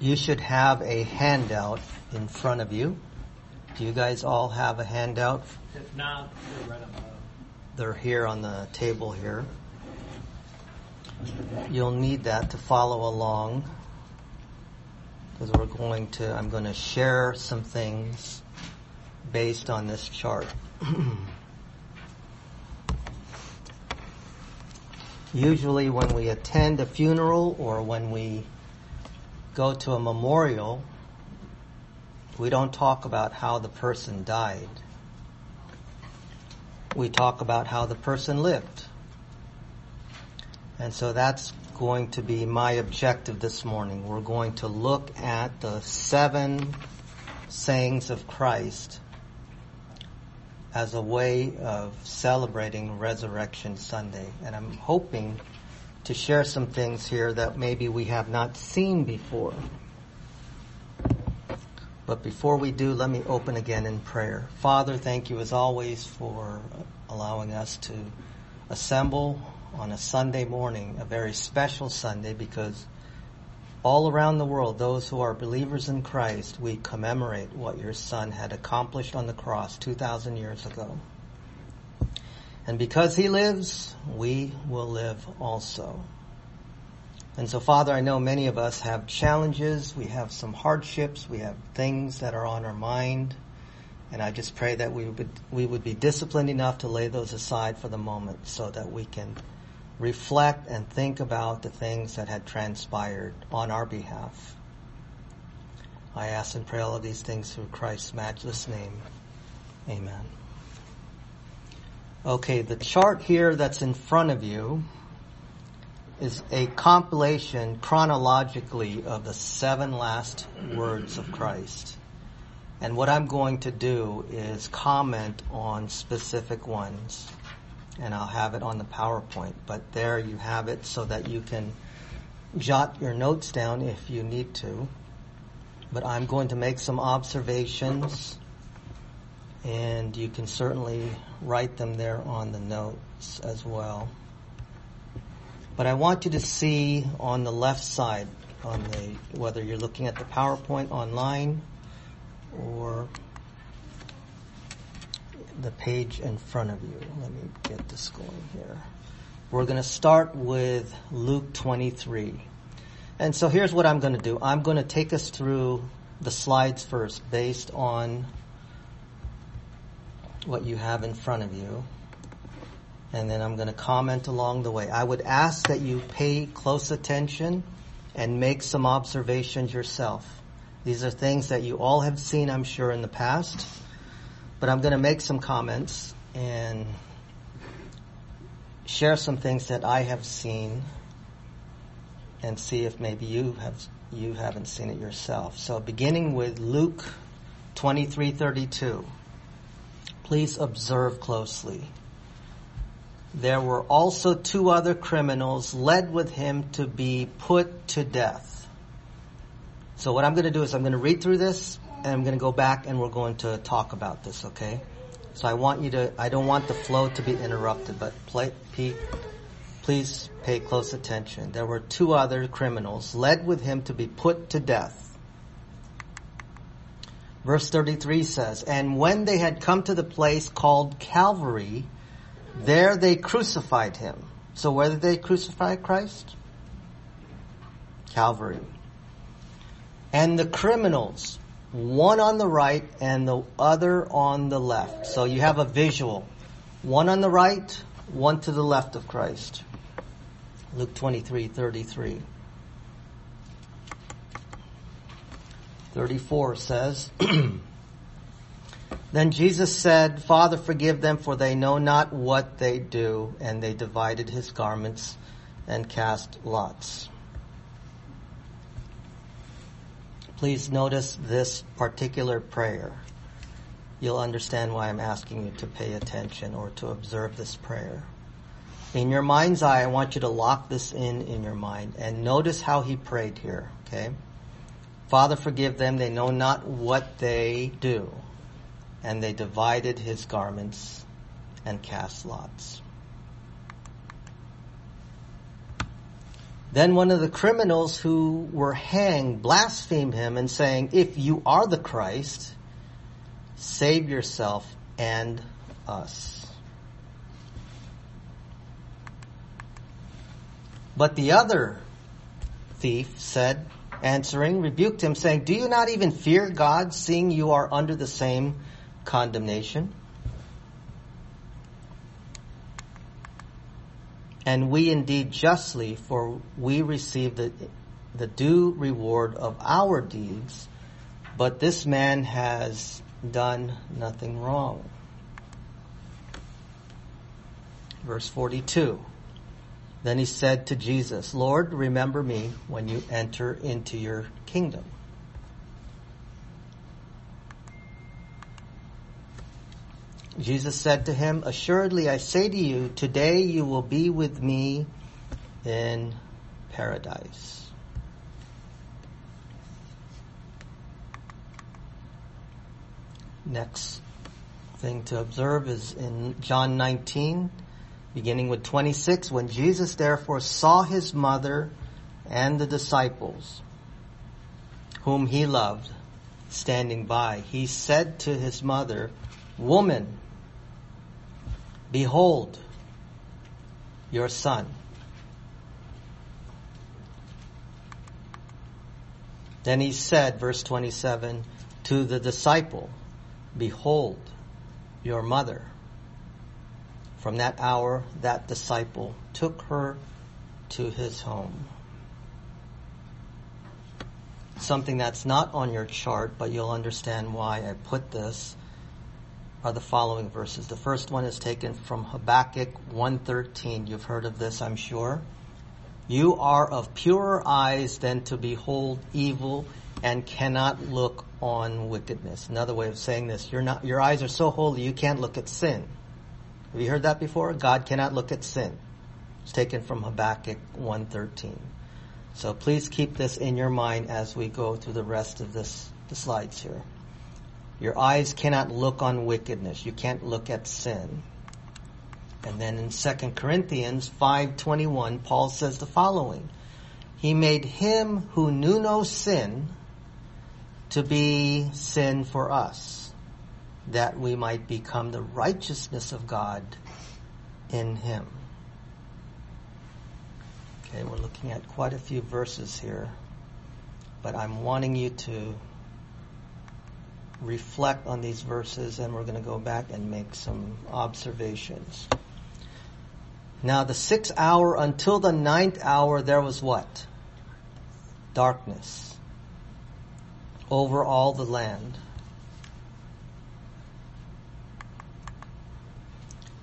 You should have a handout in front of you. Do you guys all have a handout? If not, they're right above. They're here on the table here. You'll need that to follow along because we're going to, I'm going to share some things based on this chart. Usually when we attend a funeral or when we go to a memorial, we don't talk about how the person died. We talk about how the person lived. And so that's going to be my objective this morning. We're going to look at the seven sayings of Christ as a way of celebrating Resurrection Sunday. And I'm hoping to share some things here that maybe we have not seen before. But before we do, let me open again in prayer. Father, thank you as always for allowing us to assemble on a Sunday morning, a very special Sunday because all around the world, those who are believers in Christ, we commemorate what your son had accomplished on the cross 2,000 years ago. And because he lives, we will live also. And so Father, I know many of us have challenges, we have some hardships, we have things that are on our mind. And I just pray that we would, we would be disciplined enough to lay those aside for the moment so that we can reflect and think about the things that had transpired on our behalf. I ask and pray all of these things through Christ's matchless name. Amen. Okay, the chart here that's in front of you is a compilation chronologically of the seven last words of Christ. And what I'm going to do is comment on specific ones and I'll have it on the PowerPoint. But there you have it so that you can jot your notes down if you need to. But I'm going to make some observations and you can certainly write them there on the notes as well. But I want you to see on the left side on the, whether you're looking at the PowerPoint online or the page in front of you. Let me get this going here. We're going to start with Luke 23. And so here's what I'm going to do. I'm going to take us through the slides first based on what you have in front of you. And then I'm going to comment along the way. I would ask that you pay close attention and make some observations yourself. These are things that you all have seen, I'm sure, in the past. But I'm going to make some comments and share some things that I have seen and see if maybe you have you haven't seen it yourself. So beginning with Luke 23:32. Please observe closely. There were also two other criminals led with him to be put to death. So what I'm going to do is I'm going to read through this and I'm going to go back and we're going to talk about this, okay? So I want you to, I don't want the flow to be interrupted, but play, Pete, please pay close attention. There were two other criminals led with him to be put to death. Verse 33 says, And when they had come to the place called Calvary, there they crucified him. So where did they crucify Christ? Calvary. And the criminals one on the right and the other on the left. So you have a visual. One on the right, one to the left of Christ. Luke 23, 33. 34 says, Then Jesus said, Father, forgive them for they know not what they do. And they divided his garments and cast lots. Please notice this particular prayer. You'll understand why I'm asking you to pay attention or to observe this prayer. In your mind's eye, I want you to lock this in in your mind and notice how he prayed here, okay? Father, forgive them. They know not what they do. And they divided his garments and cast lots. Then one of the criminals who were hanged blasphemed him and saying, If you are the Christ, save yourself and us. But the other thief said, answering, rebuked him, saying, Do you not even fear God, seeing you are under the same condemnation? And we indeed justly, for we receive the, the due reward of our deeds, but this man has done nothing wrong. Verse 42. Then he said to Jesus, Lord, remember me when you enter into your kingdom. Jesus said to him, Assuredly I say to you, today you will be with me in paradise. Next thing to observe is in John 19, beginning with 26, when Jesus therefore saw his mother and the disciples whom he loved standing by, he said to his mother, Woman, Behold, your son. Then he said, verse 27, to the disciple, Behold, your mother. From that hour, that disciple took her to his home. Something that's not on your chart, but you'll understand why I put this are the following verses. The first one is taken from Habakkuk 1:13. You've heard of this, I'm sure. You are of purer eyes than to behold evil and cannot look on wickedness. Another way of saying this, you're not, your eyes are so holy you can't look at sin. Have you heard that before? God cannot look at sin. It's taken from Habakkuk 1:13. So please keep this in your mind as we go through the rest of this, the slides here. Your eyes cannot look on wickedness. You can't look at sin. And then in 2 Corinthians 5:21 Paul says the following: He made him who knew no sin to be sin for us, that we might become the righteousness of God in him. Okay, we're looking at quite a few verses here, but I'm wanting you to reflect on these verses and we're going to go back and make some observations. Now the sixth hour until the ninth hour there was what? Darkness over all the land.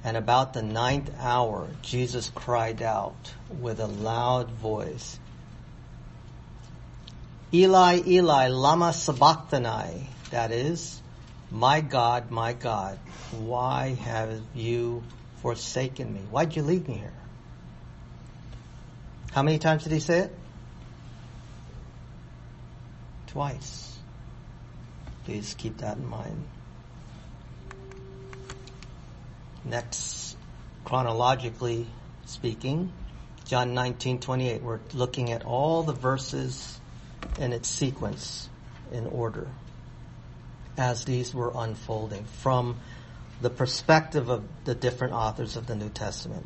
And about the ninth hour, Jesus cried out with a loud voice, Eli, Eli, lama sabachthani, that is, my God, my God, why have you forsaken me? Why'd you leave me here? How many times did he say it? Twice. Please keep that in mind. Next, chronologically speaking, John 19:28. We're looking at all the verses in its sequence in order as these were unfolding from the perspective of the different authors of the New Testament.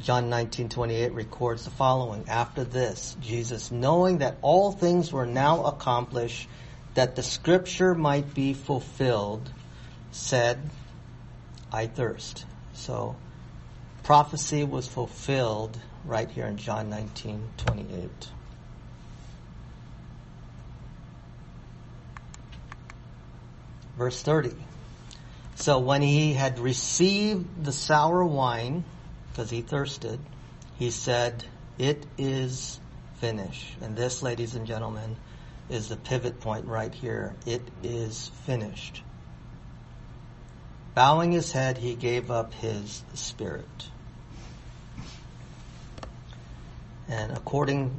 John 19:28 records the following: After this, Jesus, knowing that all things were now accomplished, that the scripture might be fulfilled, said, I thirst. So prophecy was fulfilled right here in John 19:28. Verse 30. So when he had received the sour wine, because he thirsted, he said, it is finished. And this, ladies and gentlemen, is the pivot point right here. It is finished. Bowing his head, he gave up his spirit. And according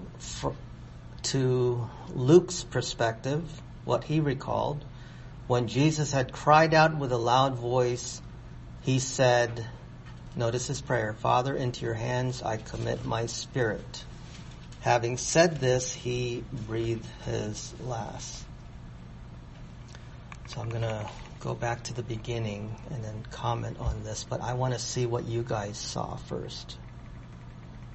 to Luke's perspective, what he recalled, when Jesus had cried out with a loud voice, he said, Notice his prayer. Father, into your hands I commit my spirit. Having said this, he breathed his last. So I'm going to go back to the beginning and then comment on this, but I want to see what you guys saw first.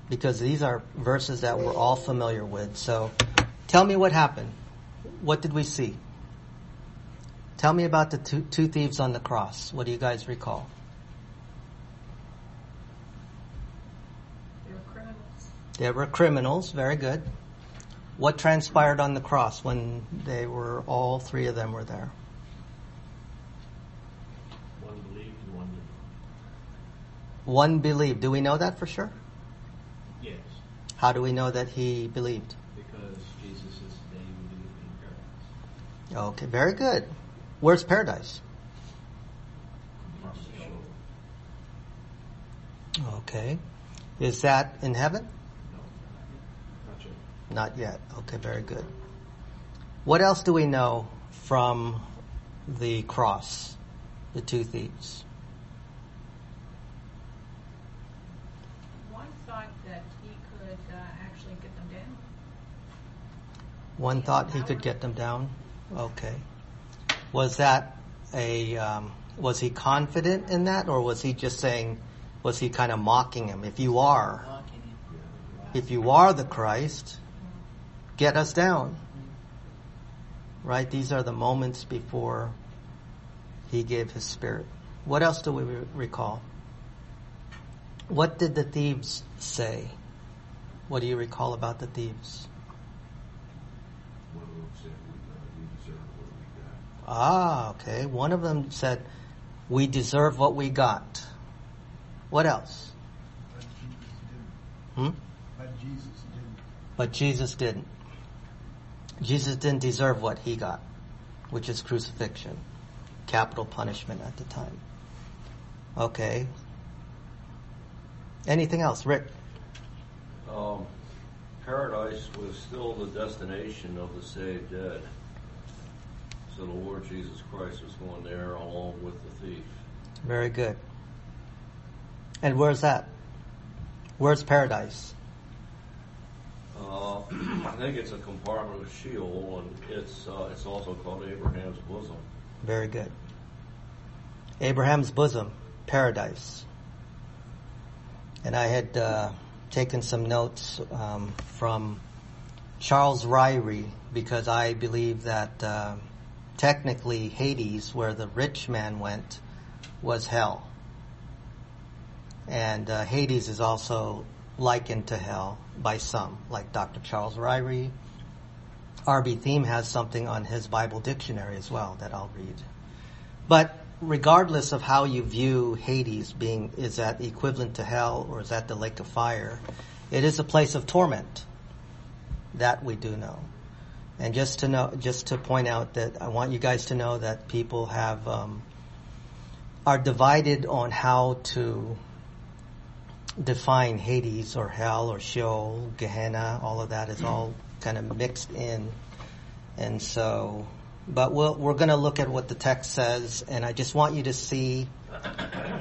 Because these are verses that we're all familiar with. So tell me what happened. What did we see? Tell me about the two, two thieves on the cross. What do you guys recall? They were criminals. They were criminals. Very good. What transpired on the cross when they were, all three of them were there? One believed and one believed. Do we know that for sure? Yes, How do we know that he believed? because Jesus is the day we do in paradise. Okay, very good. Where's paradise? Across the shore. Okay. Is that in heaven? No, not yet. Not yet. Okay, very good. What else do we know from the cross? The two thieves. One thought that he could uh, actually get them down. One thought he could get them down. Okay. Was that a, um, was he confident in that or was he just saying, was he kind of mocking him? If you are, if you are the Christ, get us down. Right? These are the moments before he gave his spirit. What else do we re- recall? What did the thieves say? What do you recall about the thieves? One of them said, we, uh, we deserve what we got. Ah, okay. One of them said, we deserve what we got. What else? But Jesus didn't. Hmm? But Jesus didn't. But Jesus didn't. Jesus didn't deserve what he got, which is crucifixion, capital punishment at the time. Okay. Anything else, Rick? Um, paradise was still the destination of the saved dead. So the Lord Jesus Christ was going there along with the thief. Very good. And where's that? Where's paradise? Uh, I think it's a compartment of Sheol, and it's uh, it's also called Abraham's bosom. Very good. Abraham's bosom, paradise. And I had uh, taken some notes um, from Charles Ryrie because I believe that uh, technically Hades, where the rich man went, was hell. And uh, Hades is also likened to hell by some, like Dr. Charles Ryrie. R.B. Thieme has something on his Bible dictionary as well that I'll read. But regardless of how you view Hades being, is that equivalent to hell or is that the lake of fire? It is a place of torment. That we do know. And just to know, just to point out that I want you guys to know that people have, um, are divided on how to define Hades or hell or Sheol, Gehenna, all of that is all kind of mixed in. And so, but we'll, we're going to look at what the text says, and I just want you to see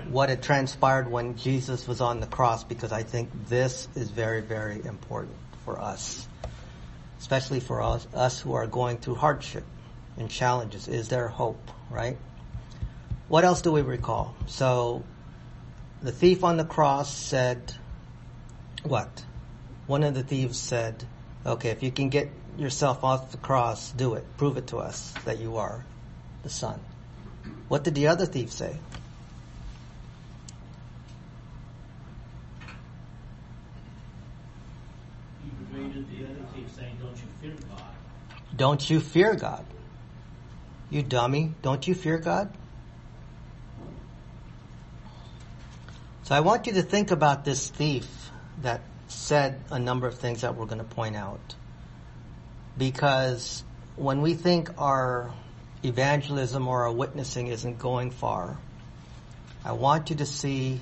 what had transpired when Jesus was on the cross because I think this is very, very important for us, especially for us, us who are going through hardship and challenges. Is there hope, right? What else do we recall? So, the thief on the cross said, what? One of the thieves said, okay, if you can get yourself off the cross, do it. Prove it to us that you are the son. What did the other thief say? He persuaded the other thief saying, don't you fear God. Don't you fear God? You dummy, don't you fear God? So I want you to think about this thief that said a number of things that we're going to point out. Because when we think our evangelism or our witnessing isn't going far, I want you to see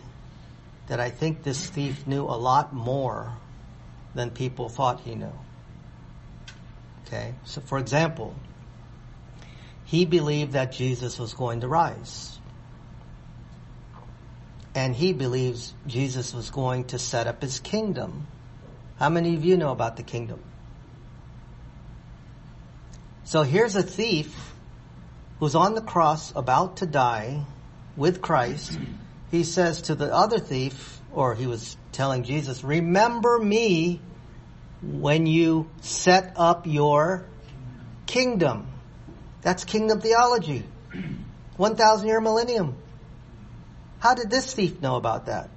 that I think this thief knew a lot more than people thought he knew. Okay, so for example, he believed that Jesus was going to rise. and he believes Jesus was going to set up his kingdom. How many of you know about the kingdom? So here's a thief who's on the cross about to die with Christ. He says to the other thief, or he was telling Jesus, remember me when you set up your kingdom. That's kingdom theology. 1,000 year millennium. How did this thief know about that?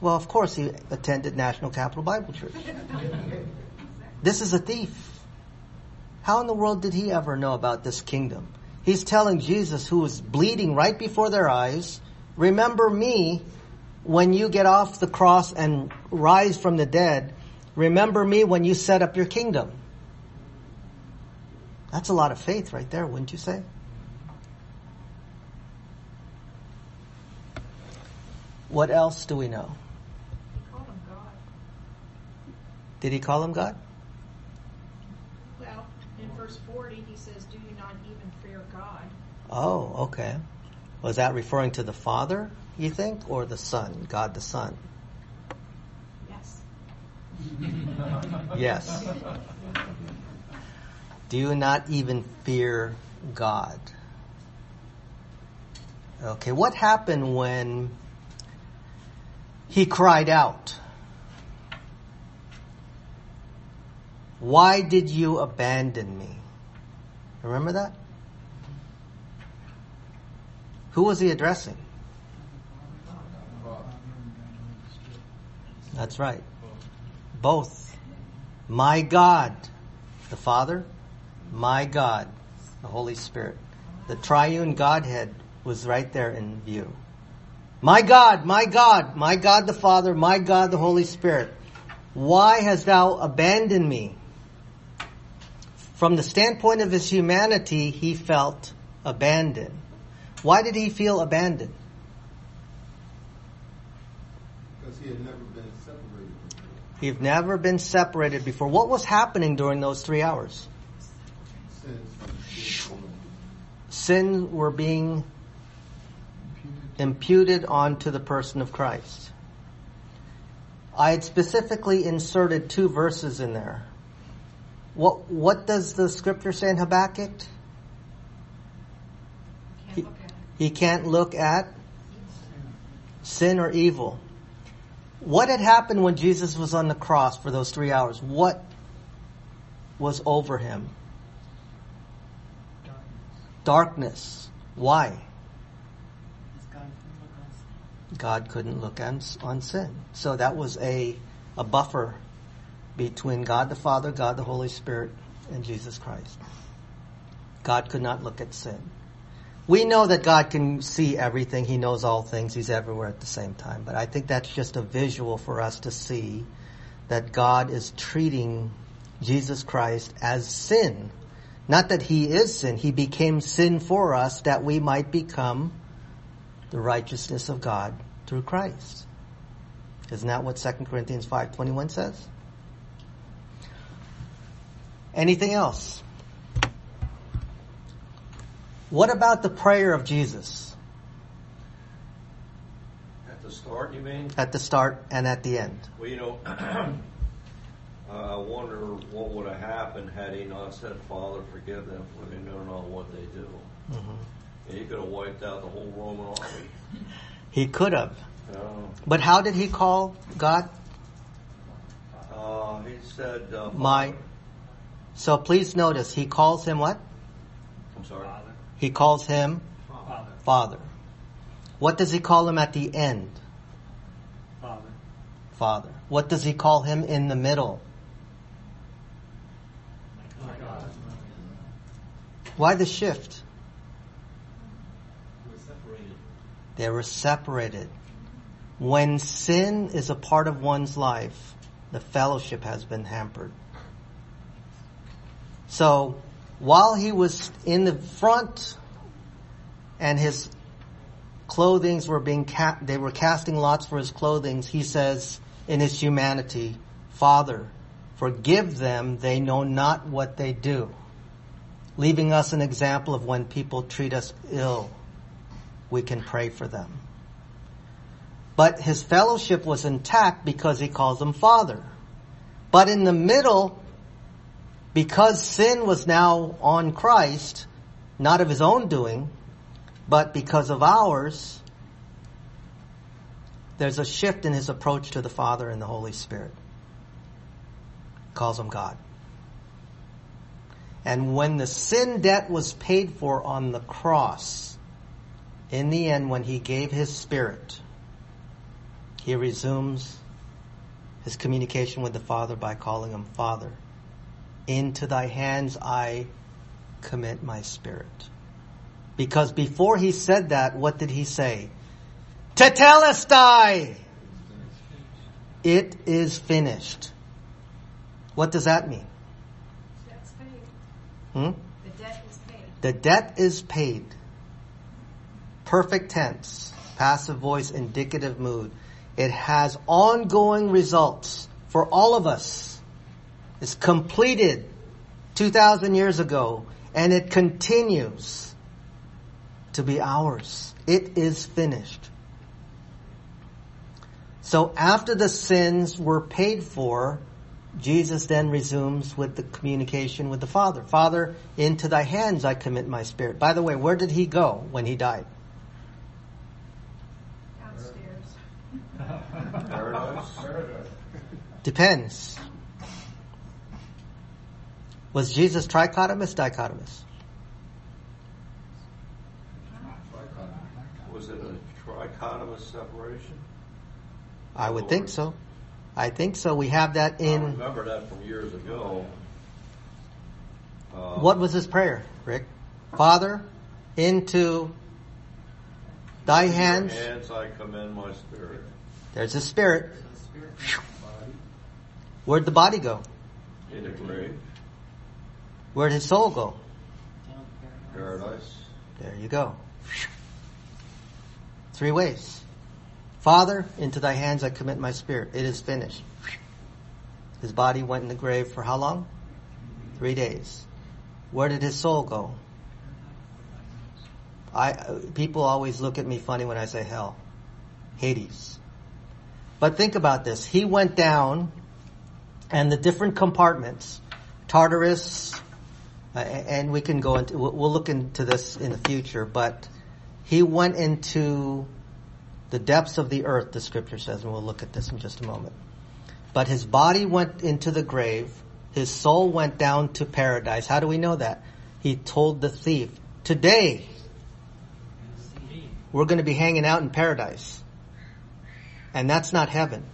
Well, of course, he attended National Capital Bible Church. This is a thief. How in the world did he ever know about this kingdom? He's telling Jesus, who is bleeding right before their eyes, remember me when you get off the cross and rise from the dead. Remember me when you set up your kingdom. That's a lot of faith right there, wouldn't you say? What else do we know? He called him God. Did he call him God? Well, in verse 40, he says, Do you not even fear God? Oh, okay. Was that referring to the Father, you think, or the Son, God the Son? Yes. Do not even fear God? Okay, what happened when he cried out? Why did you abandon me? Remember that? Who was he addressing? That's right. Both. My God, the Father, my God, the Holy Spirit. The triune Godhead was right there in view. My God, my God, my God the Father, my God the Holy Spirit. Why hast thou abandoned me? From the standpoint of his humanity, he felt abandoned. Why did he feel abandoned? Because he had never been He'd never been separated before. What was happening during those three hours? Sins were being imputed onto the person of Christ. I had specifically inserted two verses in there. What, what does the scripture say in Habakkuk? He, he can't look at sin or evil. What had happened when Jesus was on the cross for those three hours? What was over him? Darkness. Why? God couldn't look on, on sin. So that was a, a buffer between God the Father, God the Holy Spirit, and Jesus Christ. God could not look at sin. We know that God can see everything. He knows all things. He's everywhere at the same time. But I think that's just a visual for us to see that God is treating Jesus Christ as sin. Not that he is sin. He became sin for us that we might become the righteousness of God through Christ. Isn't that what 2 Corinthians 5.21 says? Anything else? What about the prayer of Jesus At the start, you mean? at the start and at the end? Well, you know, I wonder what would have happened had he not said, Father, forgive them, for they know not what they do. And he could have wiped out the whole Roman army. He could have. But how did he call God? Uh, he said, uh, My. So please notice, he calls him what? I'm sorry. He calls him Father. Father. What does he call him at the end? Father. Father. What does he call him in the middle? My God. Why the shift? We're separated. They were separated. When sin is a part of one's life, the fellowship has been hampered. So, while he was in the front and his clothings were being ca- they were casting lots for his clothings, he says in his humanity, Father, forgive them, they know not what they do. Leaving us an example of when people treat us ill, we can pray for them. But his fellowship was intact because he calls them Father. But in the middle, because sin was now on Christ, not of his own doing, but because of ours, there's a shift in his approach to the Father and the Holy Spirit. Calls him God. And when the sin debt was paid for on the cross, in the end, when he gave his spirit, he resumes his communication with the Father by calling him Father. Into thy hands I commit my spirit. Because before he said that, what did he say? Tetelestai! It is finished. What does that mean? Hmm? The debt is paid. The debt is paid. Perfect tense, passive voice, indicative mood. It has ongoing results for all of us. It's completed 2,000 years ago and it continues to be ours. It is finished. So after the sins were paid for, Jesus then resumes with the communication with the Father. Father, into thy hands I commit my spirit. By the way, where did he go when he died? Downstairs. Paradise? Depends. Was Jesus trichotomous, dichotomous? Was it a trichotomous separation? I would think so. I think so. We have that I in, remember that from years ago. Uh, what was his prayer, Rick? Father, into thy into your hands, hands I commend my spirit. there's his spirit. Where'd the body go? In the grave, Where'd his soul go? paradise. There you go. Three ways. Father, into thy hands I commit my spirit. It is finished. His body went in the grave for how long? Three days. Where did his soul go? I, people always look at me funny when I say hell. Hades. But think about this. He went down and the different compartments, Tartarus, uh, and we can go into, we'll we'll look into this in the future, but he went into the depths of the earth, the scripture says, and we'll look at this in just a moment. But his body went into the grave, his soul went down to paradise. How do we know that? He told the thief, today, we're going to be hanging out in paradise. And that's not heaven.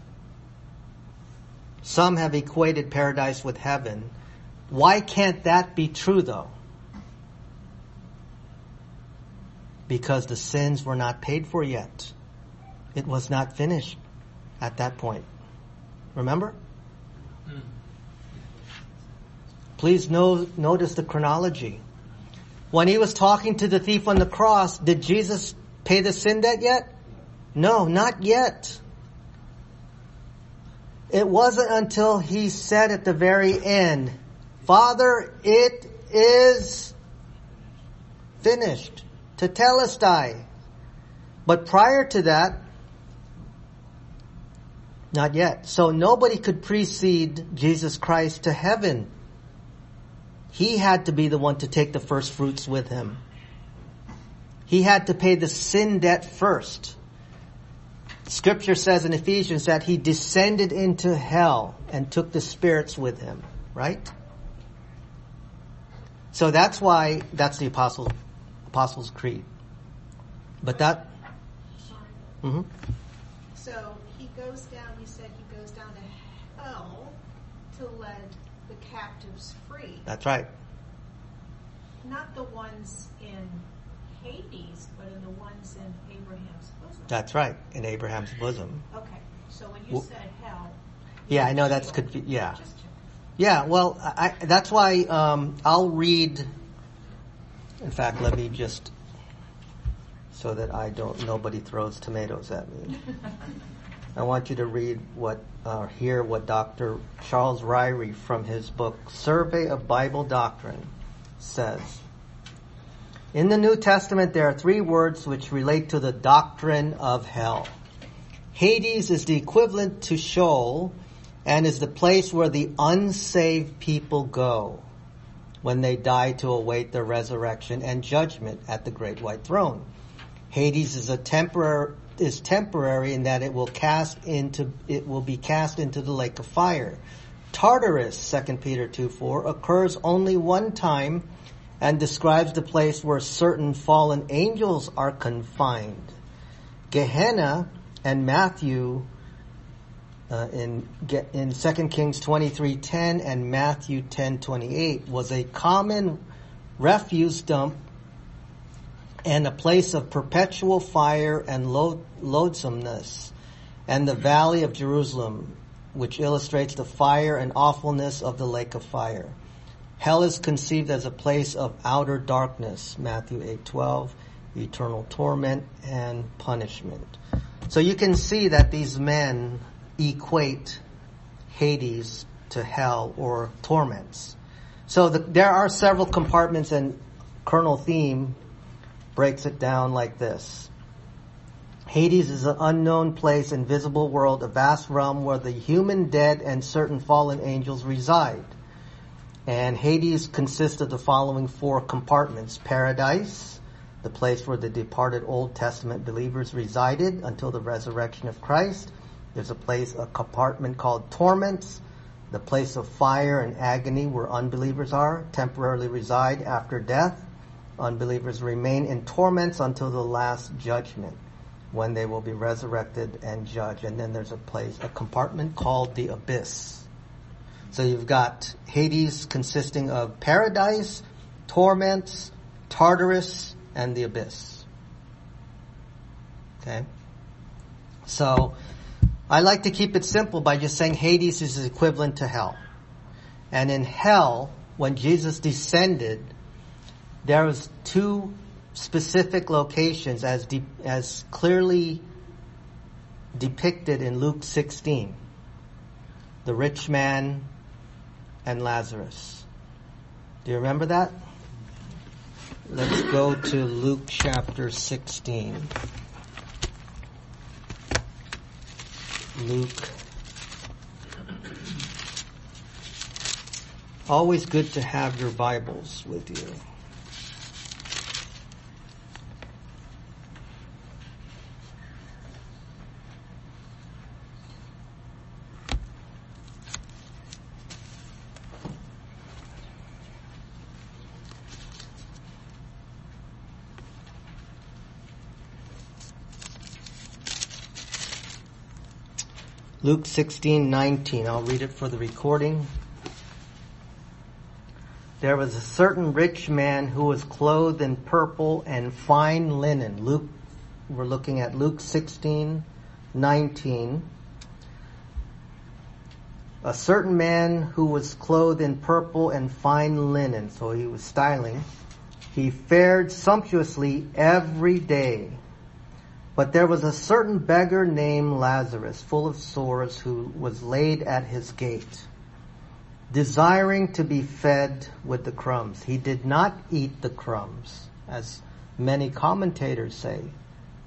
Some have equated paradise with heaven. Why can't that be true though? Because the sins were not paid for yet. It was not finished at that point. Remember? Please no, notice the chronology. When he was talking to the thief on the cross, did Jesus pay the sin debt yet? No, not yet. It wasn't until he said at the very end, Father, it is finished. Tetelestai. But prior to that, not yet. So nobody could precede Jesus Christ to heaven. He had to be the one to take the first fruits with him. He had to pay the sin debt first. Scripture says in Ephesians that he descended into hell and took the spirits with him, right? So that's why that's the apostle apostles creed. But that mhm. So he goes down, you said he goes down to hell to let the captives free. that's right. Not the ones in Hades, but in the ones in Abraham's bosom. That's right. In Abraham's bosom. Okay, so when you Wh- said hell. Yeah, I know that's confu- yeah. Just. Yeah, well, I, that's why um, I'll read. In fact, let me just so that I don't nobody throws tomatoes at me. I want you to read what uh, hear what Dr. Charles Ryrie from his book Survey of Bible Doctrine says. In the New Testament, there are three words which relate to the doctrine of hell. Hades is the equivalent to Sheol and is the place where the unsaved people go when they die to await their resurrection and judgment at the great white throne. Hades is a temporary is temporary in that it will cast into it will be cast into the lake of fire. Tartarus, 2 Peter 2 4, occurs only one time and describes the place where certain fallen angels are confined. Gehenna and Matthew uh, in in 2 Kings 23:10 and Matthew 10:28 was a common refuse dump and a place of perpetual fire and load, loathsomeness, and the valley of Jerusalem, which illustrates the fire and awfulness of the lake of fire. Hell is conceived as a place of outer darkness, Matthew 8:12, eternal torment and punishment. So you can see that these men equate Hades to hell or torments. So the, there are several compartments and Colonel Thieme breaks it down like this. Hades is an unknown place, invisible world, a vast realm where the human dead and certain fallen angels reside. And Hades consists of the following four compartments. Paradise, the place where the departed Old Testament believers resided until the resurrection of Christ. There's a place, a compartment called torments, the place of fire and agony where unbelievers are, temporarily reside after death. Unbelievers remain in torments until the last judgment when they will be resurrected and judged. And then there's a place, a compartment called the abyss. So you've got Hades consisting of paradise, torments, Tartarus, and the abyss. Okay? So, I like to keep it simple by just saying Hades is equivalent to hell. And in hell, when Jesus descended, there was two specific locations as de- as clearly depicted in Luke 16. The rich man and Lazarus. Do you remember that? Let's go to Luke chapter 16. Luke. Always good to have your Bibles with you. Luke 16:19. I'll read it for the recording. There was a certain rich man who was clothed in purple and fine linen. Luke we're looking at Luke 16:19. A certain man who was clothed in purple and fine linen, so he was styling. He fared sumptuously every day but there was a certain beggar named Lazarus, full of sores, who was laid at his gate, desiring to be fed with the crumbs. He did not eat the crumbs, as many commentators say.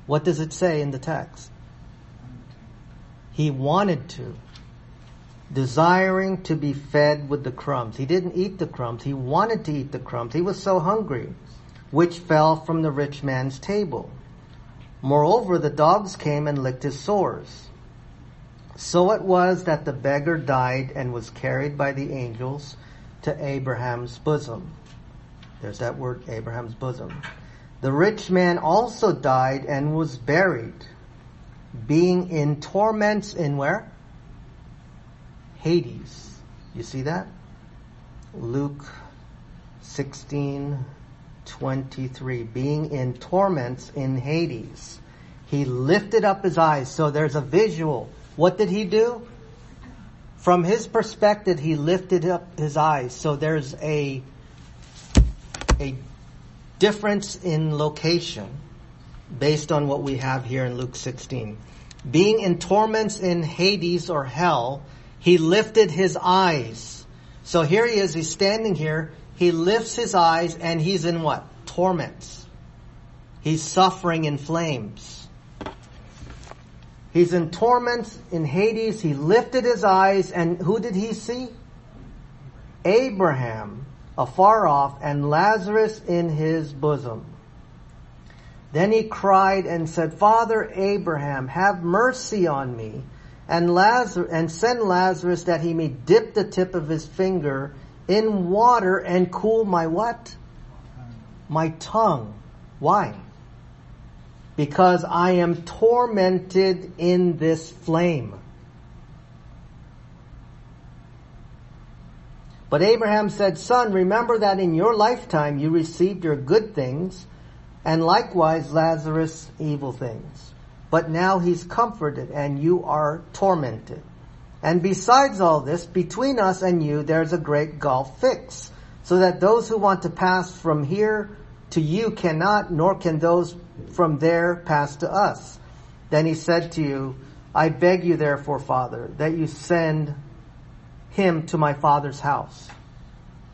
What does it say in the text? He wanted to. Desiring to be fed with the crumbs. He didn't eat the crumbs. He wanted to eat the crumbs. He was so hungry, which fell from the rich man's table. Moreover, the dogs came and licked his sores. So it was that the beggar died and was carried by the angels to Abraham's bosom. There's that word, Abraham's bosom. The rich man also died and was buried, being in torments in where? Hades. You see that? Luke 16, 23, being in torments in Hades. He lifted up his eyes. So there's a visual. What did he do? From his perspective, he lifted up his eyes. So there's a, a difference in location based on what we have here in Luke 16. Being in torments in Hades or hell, he lifted his eyes. So here he is, he's standing here, he lifts his eyes and he's in what? Torments. He's suffering in flames. He's in torments in Hades. He lifted his eyes and who did he see? Abraham afar off and Lazarus in his bosom. Then he cried and said, Father Abraham, have mercy on me and Lazarus, and send Lazarus that he may dip the tip of his finger in water and cool my what? My tongue. Why? Because I am tormented in this flame. But Abraham said, Son, remember that in your lifetime you received your good things, and likewise Lazarus evil things. But now he's comforted, and you are tormented. And besides all this, between us and you there's a great gulf fixed, so that those who want to pass from here to you cannot, nor can those from there pass to us. Then he said to you, I beg you therefore, Father, that you send him to my father's house.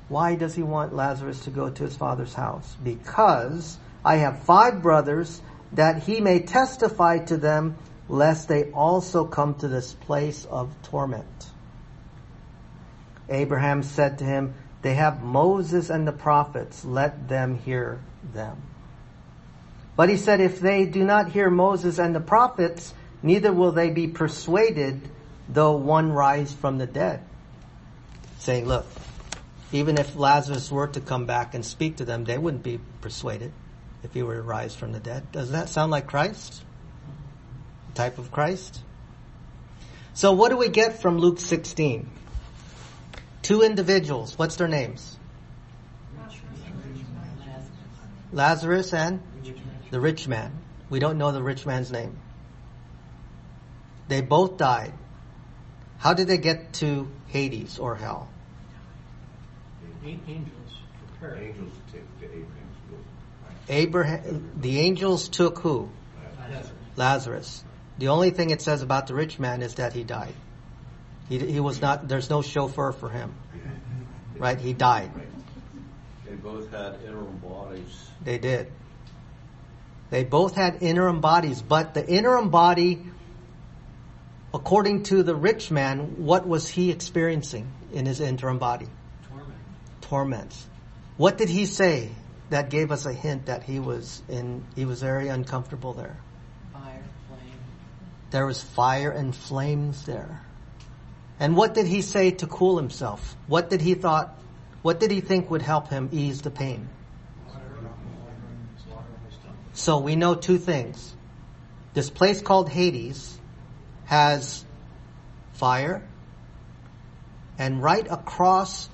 Why does he want Lazarus to go to his father's house? Because I have five brothers that he may testify to them lest they also come to this place of torment. Abraham said to him, they have Moses and the prophets, let them hear them. But he said, if they do not hear Moses and the prophets, neither will they be persuaded though one rise from the dead saying, look, even if Lazarus were to come back and speak to them, they wouldn't be persuaded if he were to rise from the dead. Does that sound like Christ? Type of Christ? So what do we get from Luke 16? Two individuals. What's their names? Lazarus and the rich man. We don't know the rich man's name. They both died. How did they get to Hades or hell? Angels prepared. Angels take to Abraham's bosom. Abraham, the angels took who? Lazarus. Lazarus. The only thing it says about the rich man is that he died. He, he was not, there's no chauffeur for him. Right? He died. They both had interim bodies. They did. They both had interim bodies, but the interim body, according to the rich man, what was he experiencing in his interim body? Torment. Torments. What did he say that gave us a hint that he was in, he was very uncomfortable there? There was fire and flames there. And what did he say to cool himself? What did he thought, what did he think would help him ease the pain? So we know two things. This place called Hades has fire and right across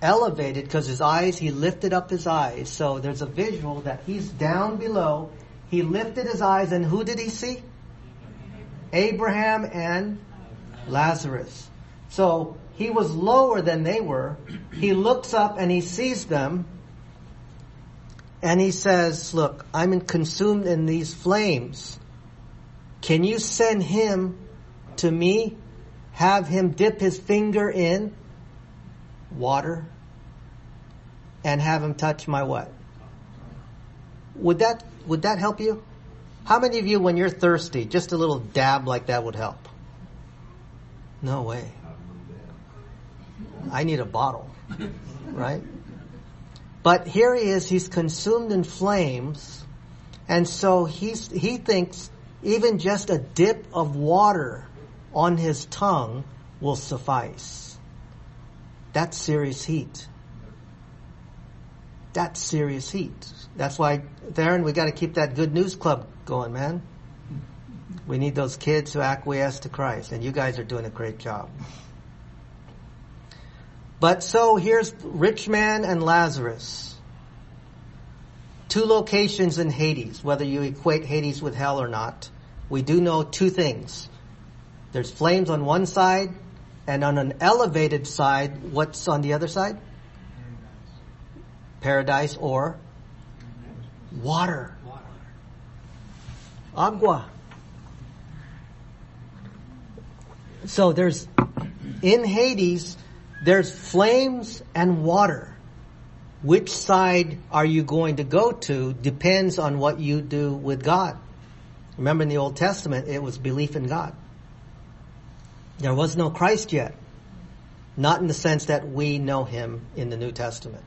elevated because his eyes, he lifted up his eyes. So there's a visual that he's down below. He lifted his eyes and who did he see? Abraham and Lazarus. So he was lower than they were. He looks up and he sees them and he says, look, I'm consumed in these flames. Can you send him to me? Have him dip his finger in water and have him touch my what? Would that, would that help you? How many of you, when you're thirsty, just a little dab like that would help? No way. I need a bottle, right? But here he is, he's consumed in flames, and so he's, he thinks even just a dip of water on his tongue will suffice. That's serious heat. That's serious heat. That's why, Theron, we gotta keep that good news club going, man. We need those kids who acquiesce to Christ, and you guys are doing a great job. But so here's rich man and Lazarus. Two locations in Hades, whether you equate Hades with hell or not. We do know two things. There's flames on one side, and on an elevated side, what's on the other side? Paradise or water. Agua. So there's, in Hades, there's flames and water. Which side are you going to go to depends on what you do with God. Remember in the Old Testament, it was belief in God. There was no Christ yet. Not in the sense that we know him in the New Testament.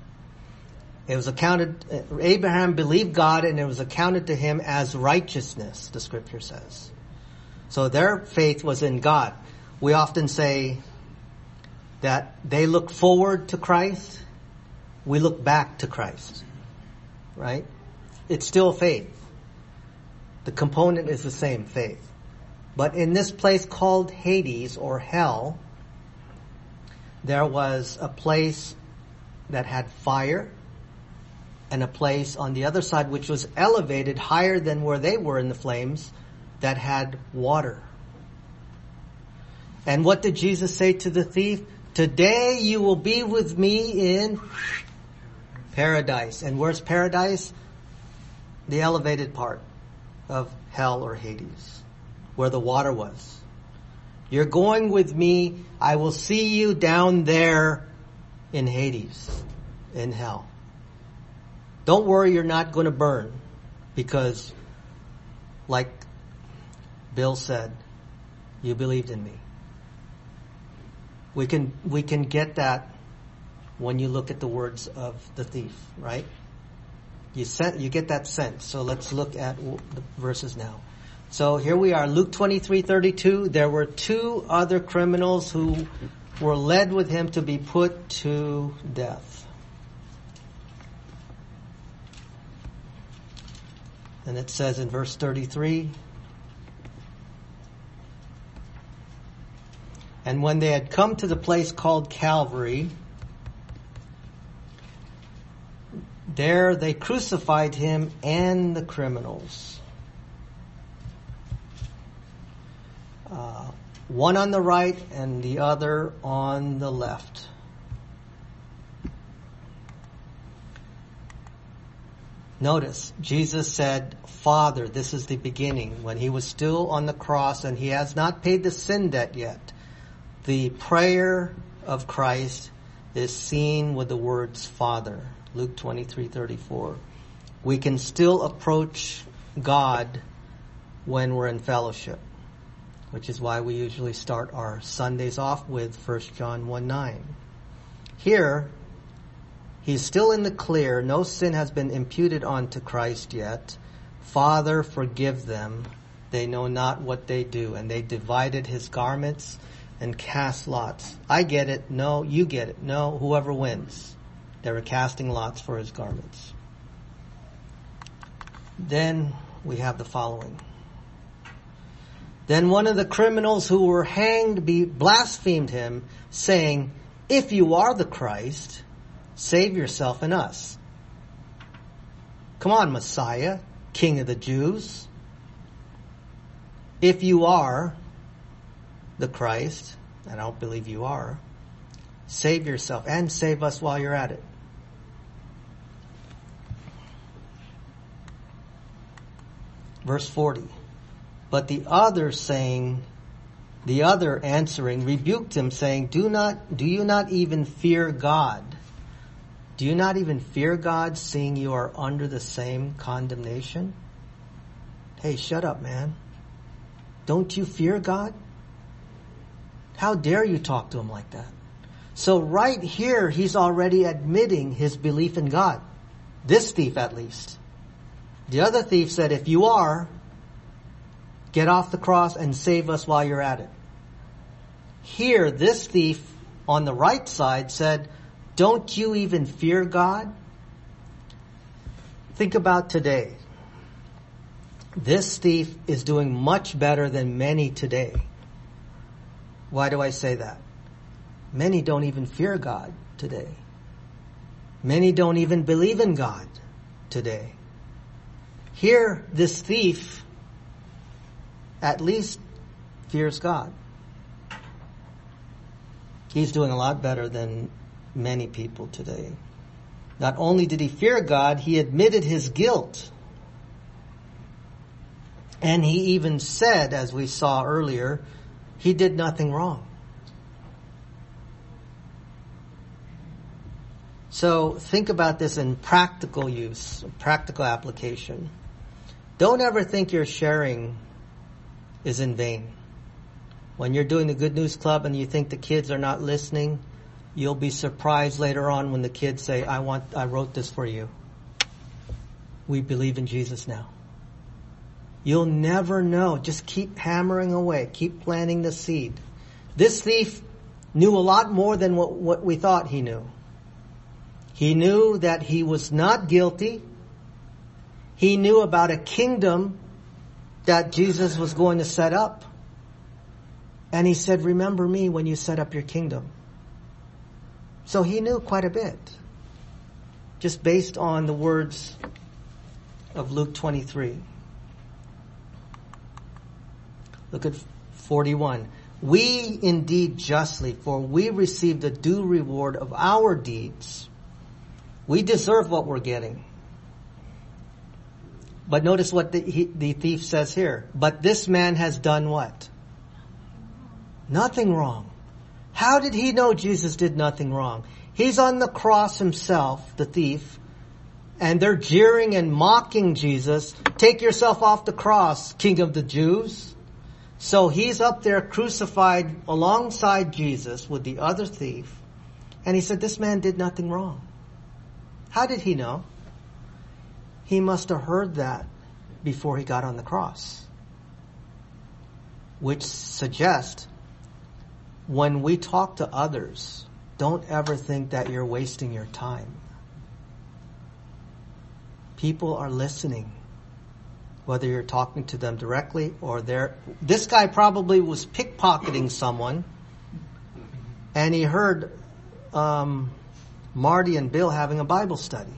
It was accounted, Abraham believed God and it was accounted to him as righteousness, the scripture says. So their faith was in God. We often say that they look forward to Christ, we look back to Christ. Right? It's still faith. The component is the same, faith. But in this place called Hades or hell, there was a place that had fire and a place on the other side which was elevated higher than where they were in the flames that had water. And what did Jesus say to the thief? Today you will be with me in paradise. And where's paradise? The elevated part of hell or Hades, where the water was. You're going with me. I will see you down there in Hades, in hell. Don't worry, you're not going to burn because, like Bill said, you believed in me. We can, we can get that when you look at the words of the thief, right? You sen- you get that sense. So let's look at the verses now. So here we are, Luke 23, 32. There were two other criminals who were led with him to be put to death. And it says in verse 33, And when they had come to the place called Calvary, there they crucified him and the criminals. Uh, one on the right and the other on the left. Notice, Jesus said, Father, this is the beginning, when he was still on the cross and he has not paid the sin debt yet. The prayer of Christ is seen with the words Father. Luke 23, 34. We can still approach God when we're in fellowship, which is why we usually start our Sundays off with 1 John 1, 9. Here, He's still in the clear. No sin has been imputed onto Christ yet. Father, forgive them. They know not what they do. And they divided his garments and cast lots. I get it. No, you get it. No, whoever wins. They were casting lots for his garments. Then we have the following. Then one of the criminals who were hanged blasphemed him, saying, If you are the Christ, Save yourself and us. Come on, Messiah, King of the Jews. If you are the Christ, and I don't believe you are, save yourself and save us while you're at it. Verse 40. But the other saying, the other answering rebuked him saying, do not, do you not even fear God? Do you not even fear God seeing you are under the same condemnation? Hey, shut up, man. Don't you fear God? How dare you talk to him like that? So right here, he's already admitting his belief in God. This thief at least. The other thief said, if you are, get off the cross and save us while you're at it. Here, this thief on the right side said, don't you even fear God? Think about today. This thief is doing much better than many today. Why do I say that? Many don't even fear God today. Many don't even believe in God today. Here, this thief at least fears God. He's doing a lot better than many people today. Not only did he fear God, he admitted his guilt. And he even said, as we saw earlier, he did nothing wrong. So think about this in practical use, practical application. Don't ever think your sharing is in vain. When you're doing the Good News Club and you think the kids are not listening, you'll be surprised later on when the kids say, I want, I wrote this for you. We believe in Jesus now. You'll never know. Just keep hammering away. Keep planting the seed. This thief knew a lot more than what, what we thought he knew. He knew that he was not guilty. He knew about a kingdom that Jesus was going to set up. And he said, remember me when you set up your kingdom. So he knew quite a bit. Just based on the words of Luke 23. Look at 41. We indeed justly, for we received the due reward of our deeds. We deserve what we're getting. But notice what the, he, the thief says here. But this man has done what? Nothing wrong. How did he know Jesus did nothing wrong? He's on the cross himself, the thief, and they're jeering and mocking Jesus. Take yourself off the cross, King of the Jews. So he's up there crucified alongside Jesus with the other thief. And he said, this man did nothing wrong. How did he know? He must have heard that before he got on the cross. Which suggests when we talk to others, don't ever think that you're wasting your time. People are listening whether you're talking to them directly or they're, this guy probably was pickpocketing someone and he heard, um, Marty and Bill having a Bible study.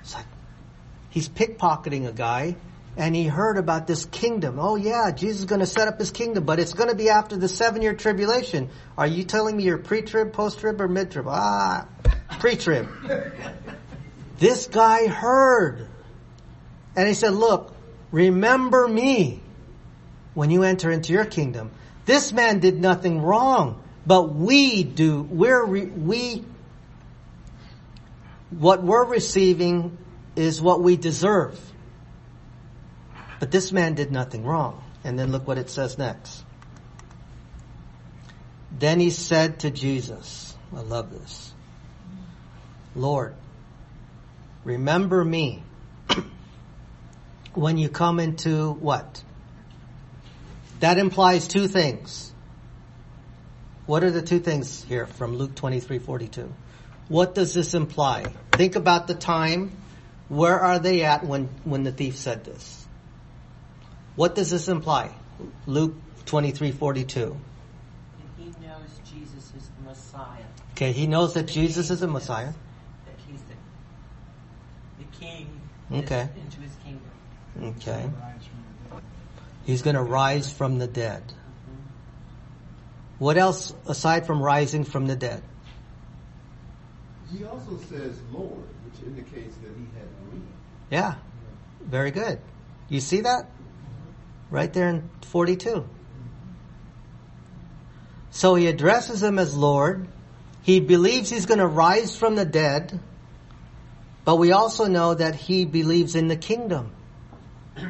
It's like, he's pickpocketing a guy and he heard about this kingdom. Oh yeah, Jesus is going to set up his kingdom, but it's going to be after the seven year tribulation. Are you telling me you're pre-trib, post-trib, or mid-trib? Ah, pre-trib. this guy heard and he said, look, remember me when you enter into your kingdom. This man did nothing wrong, but we do, we're, we, what we're receiving is what we deserve. But this man did nothing wrong. And then look what it says next. Then he said to Jesus, I love this. Lord, remember me when you come into what? That implies two things. What are the two things here from Luke 23:42? What does this imply? Think about the time. Where are they at when, when the thief said this? What does this imply? Luke 23:42. He knows Jesus is the Messiah. Okay, he knows that Jesus is the Messiah. That he's the, the king Okay. into his kingdom. Okay. Rise from the dead. He's going to rise from the dead. What else aside from rising from the dead? He also says Lord, which indicates that he had believed. Yeah. Very good. You see that? Right there in 42. So he addresses him as Lord. He believes he's going to rise from the dead. But we also know that he believes in the kingdom.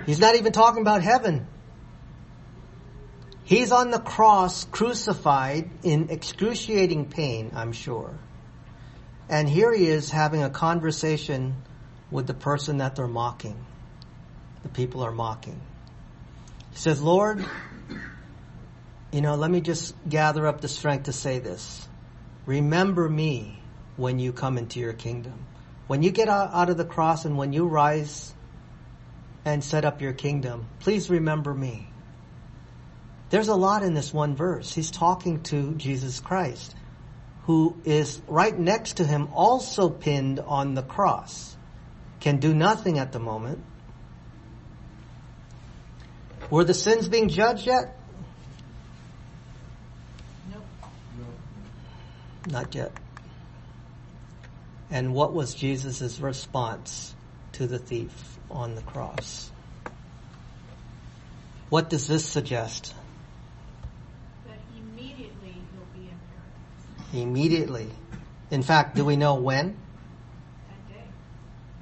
He's not even talking about heaven. He's on the cross crucified in excruciating pain, I'm sure. And here he is having a conversation with the person that they're mocking. The people are mocking. He says, Lord, you know, let me just gather up the strength to say this. Remember me when you come into your kingdom. When you get out out of the cross and when you rise and set up your kingdom, please remember me. There's a lot in this one verse. He's talking to Jesus Christ, who is right next to him, also pinned on the cross. Can do nothing at the moment. Were the sins being judged yet? Nope. Not yet. And what was Jesus' response to the thief on the cross? What does this suggest? That immediately he'll be in paradise Immediately. In fact, do we know when? that day.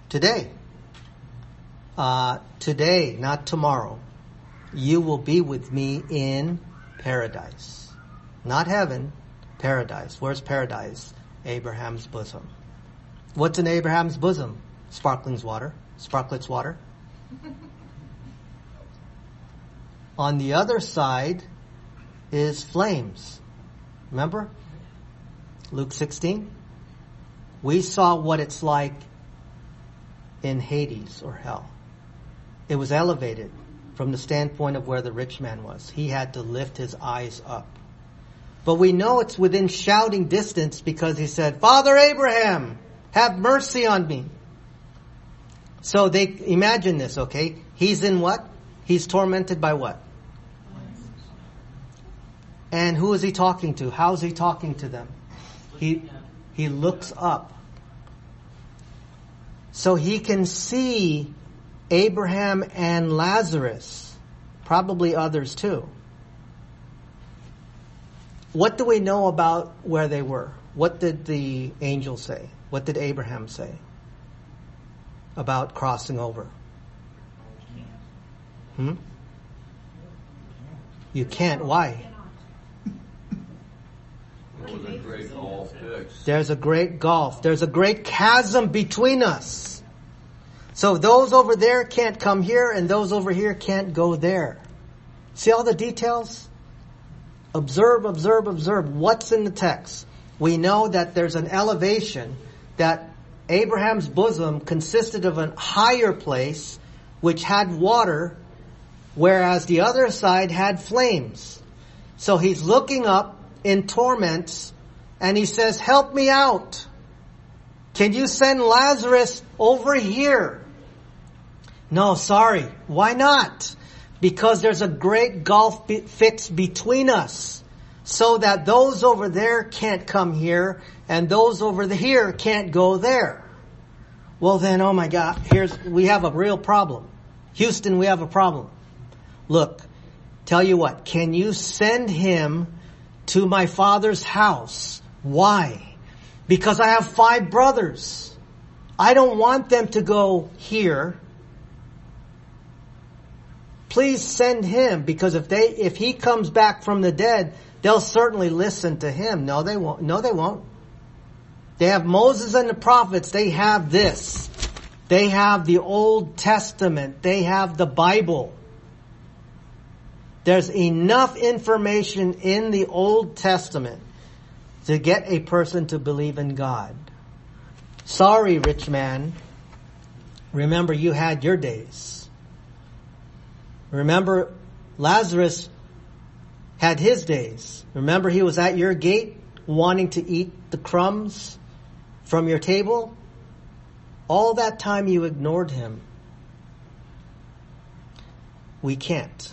Today. uh, today, not tomorrow, you will be with me in paradise. Not heaven, paradise. Where's paradise? Abraham's bosom. What's in Abraham's bosom? Sparkling's water. Sparkletts water. On the other side is flames. Remember? Luke 16? We saw what it's like in Hades or hell. It was elevated from the standpoint of where the rich man was. He had to lift his eyes up. But we know it's within shouting distance because he said, Father Abraham, have mercy on me. So they, imagine this, okay? He's in what? He's tormented by what? And who is he talking to? How is he talking to them? He, he looks up. So he can see Abraham and Lazarus, probably others too. What do we know about where they were? What did the angel say? What did Abraham say about crossing over? Hmm? You can't. Why? There was a great gulf fixed. There's a great gulf. There's a great chasm between us. So those over there can't come here and those over here can't go there. See all the details? Observe, observe, observe. What's in the text? We know that there's an elevation that Abraham's bosom consisted of a higher place which had water, whereas the other side had flames. So he's looking up in torments and he says, help me out. Can you send Lazarus over here? No, sorry. Why not? Because there's a great gulf be- fixed between us so that those over there can't come here and those over here can't go there. Well then, oh my God, here's, we have a real problem. Houston, we have a problem. Look, tell you what, can you send him to my father's house? Why? Because I have five brothers. I don't want them to go here. Please send him because if they, if he comes back from the dead, they'll certainly listen to him. No, they won't. No, they won't. They have Moses and the prophets. They have this. They have the Old Testament. They have the Bible. There's enough information in the Old Testament to get a person to believe in God. Sorry, rich man. Remember you had your days. Remember Lazarus had his days. Remember he was at your gate wanting to eat the crumbs from your table? All that time you ignored him. We can't.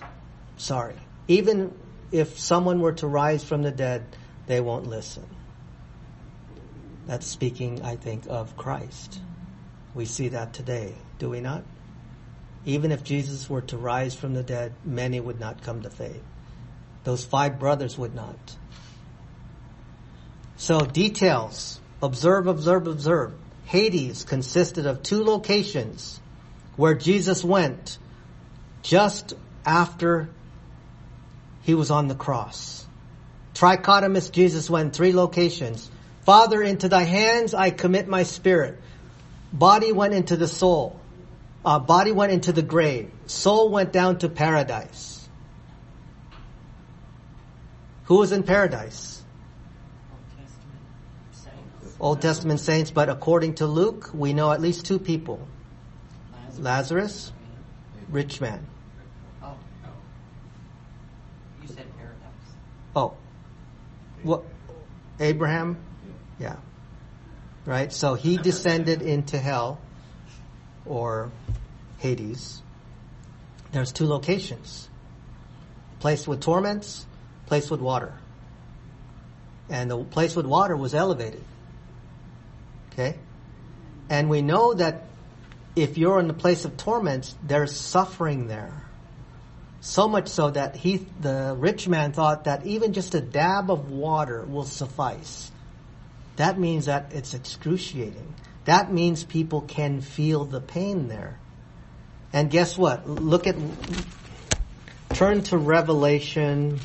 Sorry. Even if someone were to rise from the dead, they won't listen. That's speaking, I think, of Christ. We see that today, do we not? Even if Jesus were to rise from the dead, many would not come to faith. Those five brothers would not. So details. Observe, observe, observe. Hades consisted of two locations where Jesus went just after he was on the cross. Trichotomous Jesus went three locations. Father, into thy hands I commit my spirit. Body went into the soul. Uh, body went into the grave. Soul went down to paradise. Who was in paradise? Old Testament saints. Old Testament saints, but according to Luke, we know at least two people. Lazarus, rich man. Oh. You said paradise. Oh, what? Abraham? Yeah. Right? So he descended into hell or Hades. There's two locations. Place with torments, place with water. And the place with water was elevated. Okay? And we know that if you're in the place of torments, there's suffering there. So much so that he, the rich man thought that even just a dab of water will suffice. That means that it's excruciating. That means people can feel the pain there. And guess what? Look at, turn to Revelation.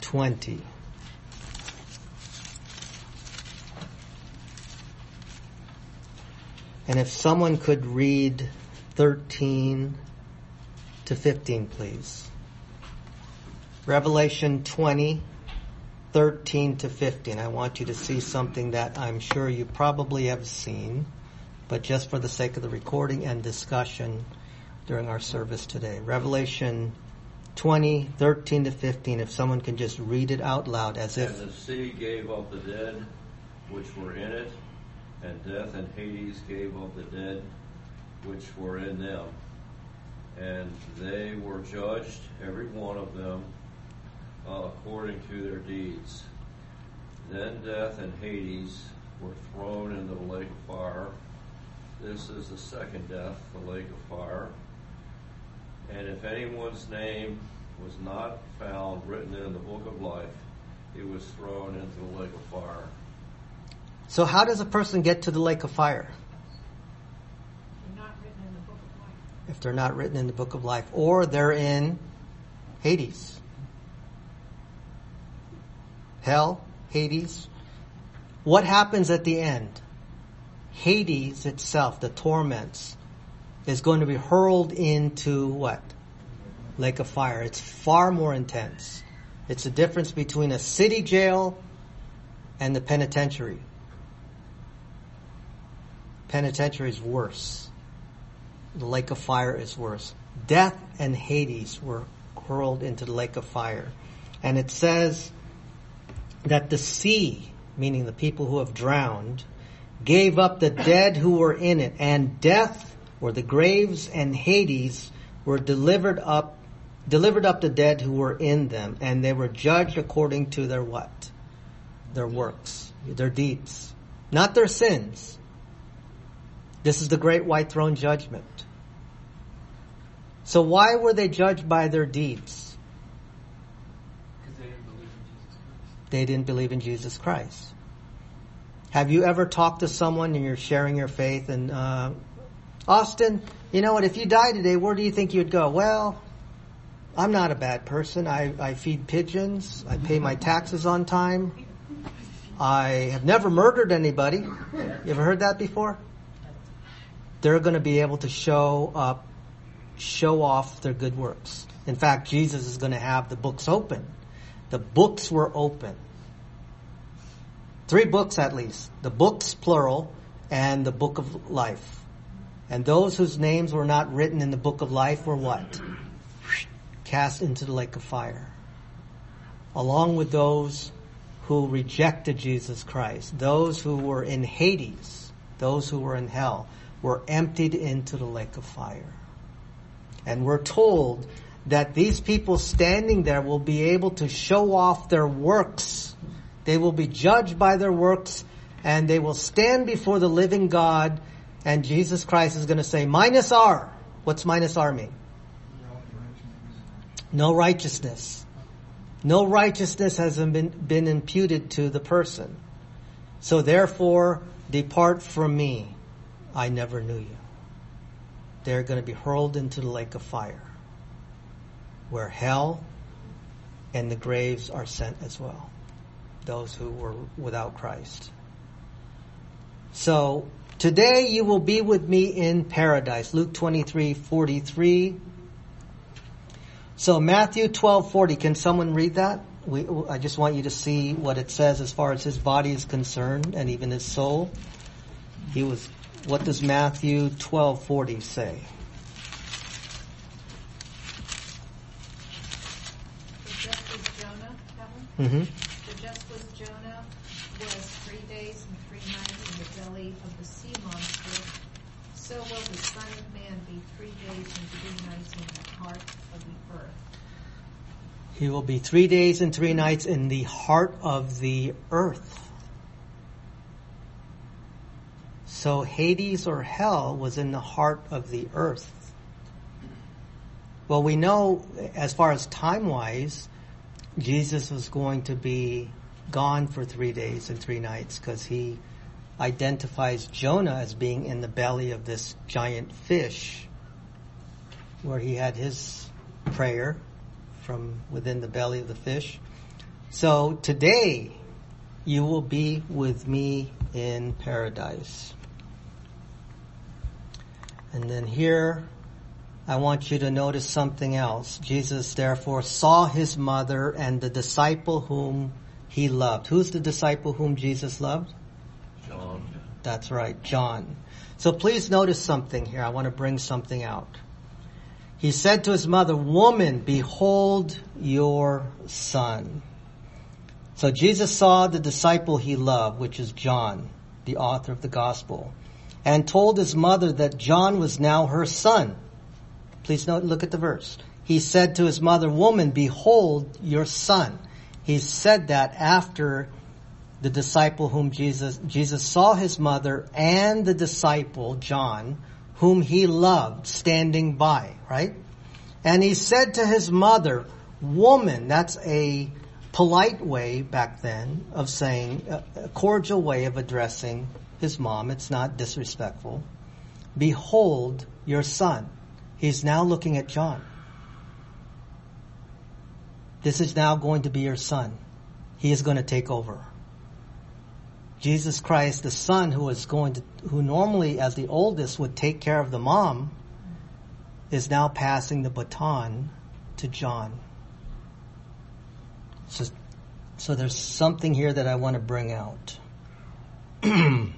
Twenty. And if someone could read 13 to 15, please. Revelation 20, 13 to 15. I want you to see something that I'm sure you probably have seen, but just for the sake of the recording and discussion during our service today. Revelation 20, 13 to 15. If someone can just read it out loud as if. And the sea gave up the dead which were in it, and death and Hades gave up the dead which were in them. And they were judged, every one of them, according to their deeds. Then death and Hades were thrown into the lake of fire. This is the second death, the lake of fire. And if anyone's name was not found written in the book of life, he was thrown into the lake of fire. So how does a person get to the lake of fire? They're not written in the book of life. If they're not written in the book of life, or they're in Hades. Hell, Hades. What happens at the end? Hades itself, the torments, is going to be hurled into what? Lake of fire. It's far more intense. It's the difference between a city jail and the penitentiary. Penitentiary is worse. The lake of fire is worse. Death and Hades were hurled into the lake of fire. And it says that the sea, meaning the people who have drowned, gave up the dead who were in it, and death, or the graves and Hades, were delivered up, delivered up the dead who were in them, and they were judged according to their what? Their works, their deeds. Not their sins. This is the great white throne judgment. So why were they judged by their deeds? Because they didn't believe in Jesus Christ. They didn't believe in Jesus Christ. Have you ever talked to someone and you're sharing your faith and, uh, Austin, you know what, if you die today, where do you think you'd go? Well, I'm not a bad person. I, I feed pigeons. I pay my taxes on time. I have never murdered anybody. You ever heard that before? They're going to be able to show up, show off their good works. In fact, Jesus is going to have the books open. The books were open. Three books at least. The books plural and the book of life. And those whose names were not written in the book of life were what? Cast into the lake of fire. Along with those who rejected Jesus Christ, those who were in Hades, those who were in hell, were emptied into the lake of fire. And we're told that these people standing there will be able to show off their works. They will be judged by their works and they will stand before the living God and Jesus Christ is going to say, minus R. What's minus R mean? No righteousness. No righteousness has been, been imputed to the person. So therefore, depart from me. I never knew you. They're going to be hurled into the lake of fire, where hell and the graves are sent as well. Those who were without Christ. So, today you will be with me in paradise. Luke 23, 43. So Matthew 12, 40. Can someone read that? We, I just want you to see what it says as far as his body is concerned and even his soul. He was, what does Matthew 12, 40 say? So just as Jonah, Kevin? hmm So just as Jonah was three days and three nights in the belly of the sea monster, so will the Son of Man be three days and three nights in the heart of the earth. He will be three days and three nights in the heart of the earth. So Hades or hell was in the heart of the earth. Well, we know as far as time wise, Jesus was going to be gone for three days and three nights because he identifies Jonah as being in the belly of this giant fish where he had his prayer from within the belly of the fish. So today you will be with me in paradise. And then here I want you to notice something else. Jesus therefore saw his mother and the disciple whom he loved. Who's the disciple whom Jesus loved? John. That's right, John. So please notice something here. I want to bring something out. He said to his mother, Woman, behold your son. So Jesus saw the disciple he loved, which is John, the author of the gospel, and told his mother that John was now her son. Please note, look at the verse. He said to his mother, Woman, behold your son. He said that after the disciple whom Jesus, Jesus saw his mother and the disciple, John, whom he loved, standing by, right? And he said to his mother, woman, that's a polite way back then of saying, a cordial way of addressing his mom. It's not disrespectful. Behold your son. He's now looking at John. This is now going to be your son. He is going to take over. Jesus Christ, the son who is going to, who normally as the oldest would take care of the mom, is now passing the baton to John. So, so there's something here that I want to bring out.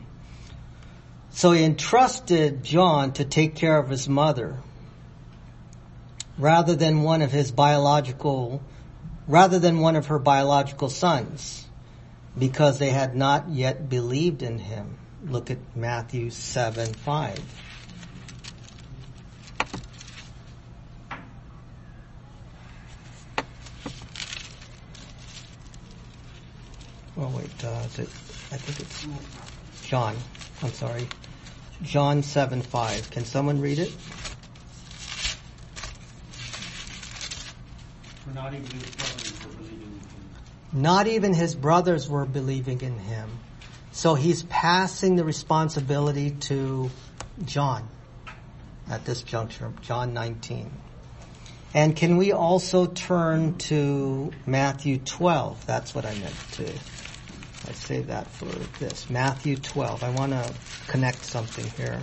so he entrusted John to take care of his mother rather than one of his biological, rather than one of her biological sons because they had not yet believed in him. Look at Matthew 7 5. Oh wait, uh, it, I think it's John. I'm sorry. John 7 5. Can someone read it? For not even his brothers were believing in him. Not even his brothers were believing in him. So he's passing the responsibility to John at this juncture, John 19. And can we also turn to Matthew 12? That's what I meant to. I say that for this. Matthew 12. I want to connect something here,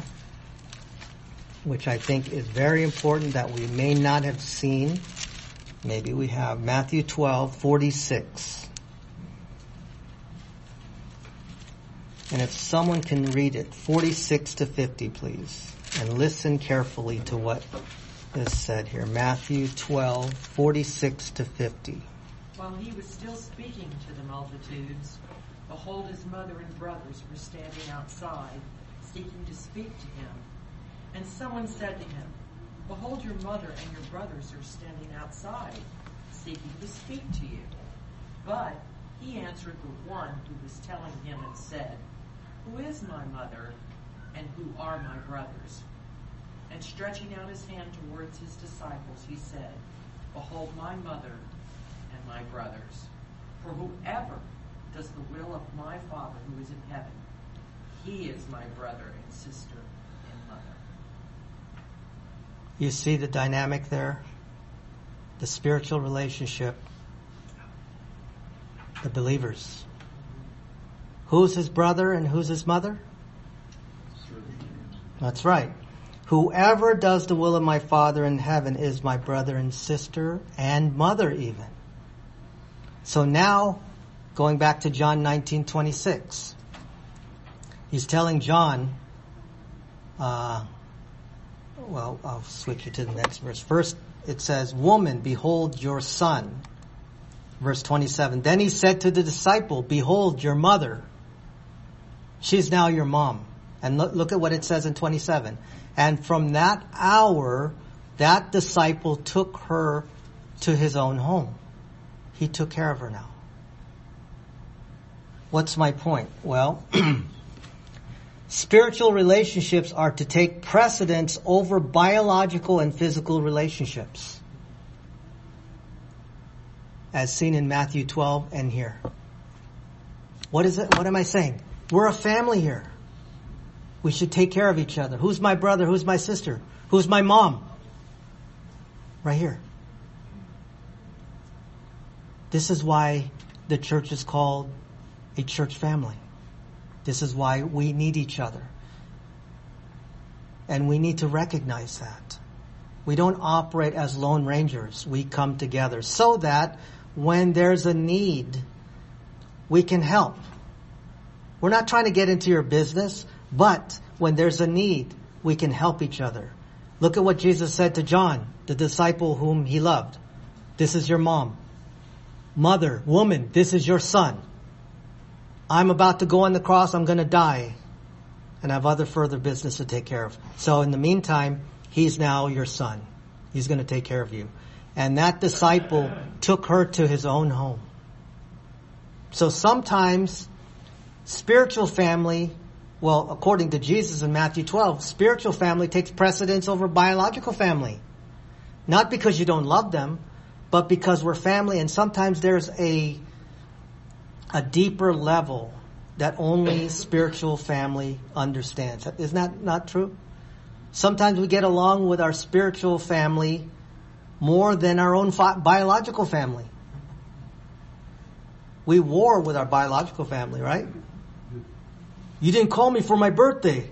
which I think is very important that we may not have seen. Maybe we have Matthew 12, 46. And if someone can read it, 46 to 50, please. And listen carefully to what is said here. Matthew 12, 46 to 50. While he was still speaking to the multitudes, behold, his mother and brothers were standing outside, seeking to speak to him. And someone said to him, Behold, your mother and your brothers are standing outside, seeking to speak to you. But he answered the one who was telling him and said, Who is my mother and who are my brothers? And stretching out his hand towards his disciples, he said, Behold my mother and my brothers. For whoever does the will of my Father who is in heaven, he is my brother and sister. You see the dynamic there? The spiritual relationship. The believers. Who's his brother and who's his mother? That's right. Whoever does the will of my Father in heaven is my brother and sister and mother even. So now, going back to John 19:26, he's telling John, uh, well, I'll switch it to the next verse. First, it says, "Woman, behold your son." Verse 27. Then he said to the disciple, "Behold your mother. She's now your mom." And look, look at what it says in 27. And from that hour, that disciple took her to his own home. He took care of her now. What's my point? Well, spiritual relationships are to take precedence over biological and physical relationships. As seen in Matthew 12 and here. What is it? What am I saying? We're a family here. We should take care of each other. Who's my brother? Who's my sister? Who's my mom? Right here. This is why the church is called a church family. This is why we need each other. And we need to recognize that. We don't operate as lone rangers. We come together so that when there's a need, we can help. We're not trying to get into your business, but when there's a need, we can help each other. Look at what Jesus said to John, the disciple whom he loved. This is your mom. Mother, woman, this is your son. I'm about to go on the cross, I'm gonna die. And I have other further business to take care of. So in the meantime, he's now your son. He's gonna take care of you. And that disciple took her to his own home. So sometimes spiritual family, well, according to Jesus in Matthew 12, spiritual family takes precedence over biological family. Not because you don't love them, but because we're family and sometimes there's a, a deeper level that only spiritual family understands. Isn't that not true? Sometimes we get along with our spiritual family more than our own biological family. We war with our biological family, right? You didn't call me for my birthday.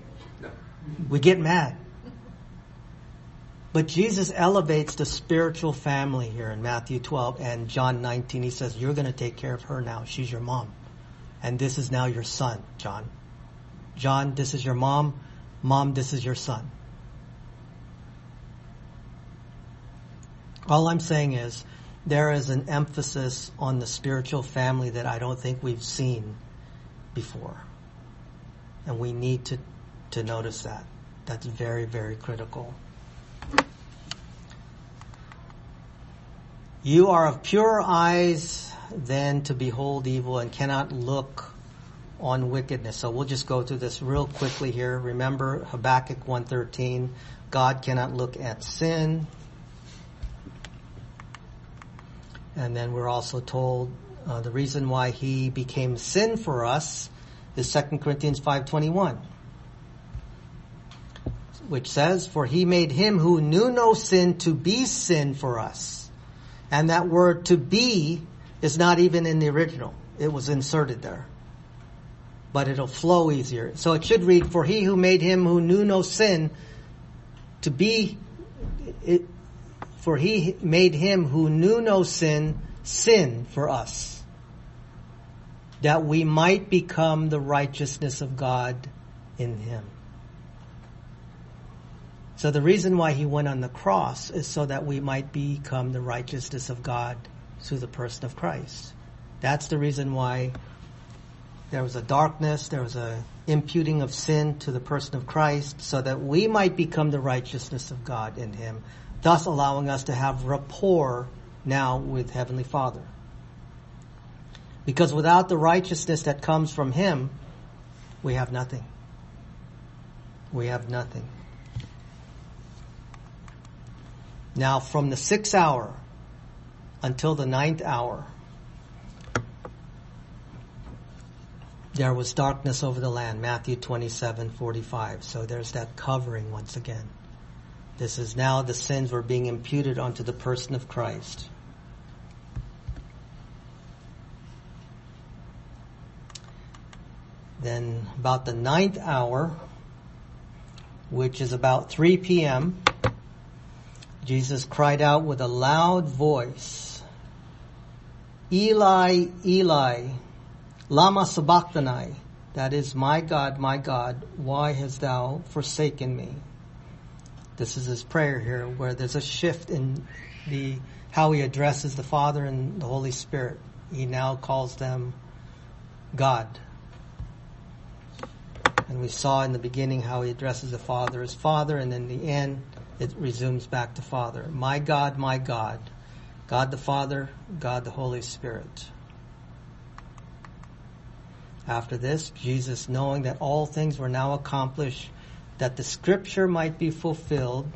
We get mad. But Jesus elevates the spiritual family here in Matthew 12 and John 19. He says, you're going to take care of her now. She's your mom. And this is now your son, John. John, this is your mom. Mom, this is your son. All I'm saying is there is an emphasis on the spiritual family that I don't think we've seen before. And we need to, to notice that. That's very, very critical. You are of purer eyes than to behold evil and cannot look on wickedness. So we'll just go through this real quickly here. Remember Habakkuk 113, God cannot look at sin. And then we're also told uh, the reason why he became sin for us is 2 Corinthians 5:21 which says for he made him who knew no sin to be sin for us. And that word to be is not even in the original. It was inserted there. But it'll flow easier. So it should read for he who made him who knew no sin to be it, for he made him who knew no sin sin for us that we might become the righteousness of God in him. So the reason why he went on the cross is so that we might become the righteousness of God through the person of Christ. That's the reason why there was a darkness, there was a imputing of sin to the person of Christ so that we might become the righteousness of God in him, thus allowing us to have rapport now with Heavenly Father. Because without the righteousness that comes from him, we have nothing. We have nothing. Now from the sixth hour until the ninth hour, there was darkness over the land, Matthew 27, 45. So there's that covering once again. This is now the sins were being imputed onto the person of Christ. Then about the ninth hour, which is about 3 p.m., Jesus cried out with a loud voice, Eli, Eli, lama sabachthani, that is, my God, my God, why hast thou forsaken me? This is his prayer here, where there's a shift in the how he addresses the Father and the Holy Spirit. He now calls them God. And we saw in the beginning how he addresses the Father as Father, and in the end, it resumes back to Father. My God, my God. God the Father, God the Holy Spirit. After this, Jesus, knowing that all things were now accomplished, that the scripture might be fulfilled,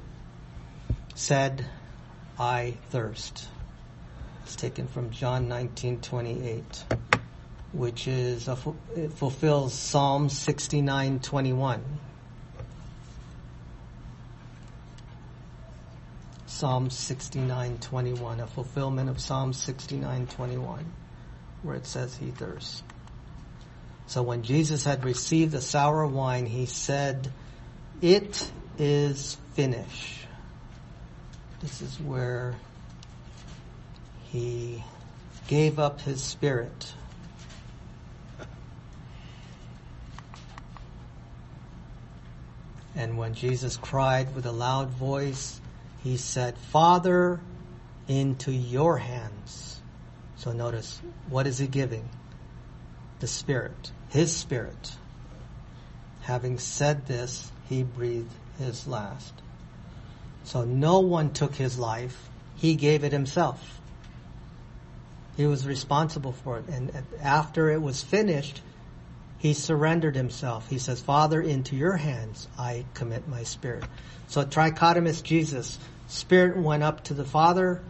said, I thirst. It's taken from John 19:28. which is a, it fulfills Psalm 69:21. Psalm 69:21, a fulfillment of Psalm 69:21, where it says he thirsts. So when Jesus had received the sour wine, he said, "It is finished." This is where he gave up his spirit. And when Jesus cried with a loud voice, he said, Father, into your hands. So notice, what is he giving? The Spirit, his Spirit. Having said this, he breathed his last. So no one took his life, he gave it himself. He was responsible for it. And after it was finished, he surrendered himself. He says, Father, into your hands I commit my spirit. So trichotomous Jesus, spirit went up to the Father,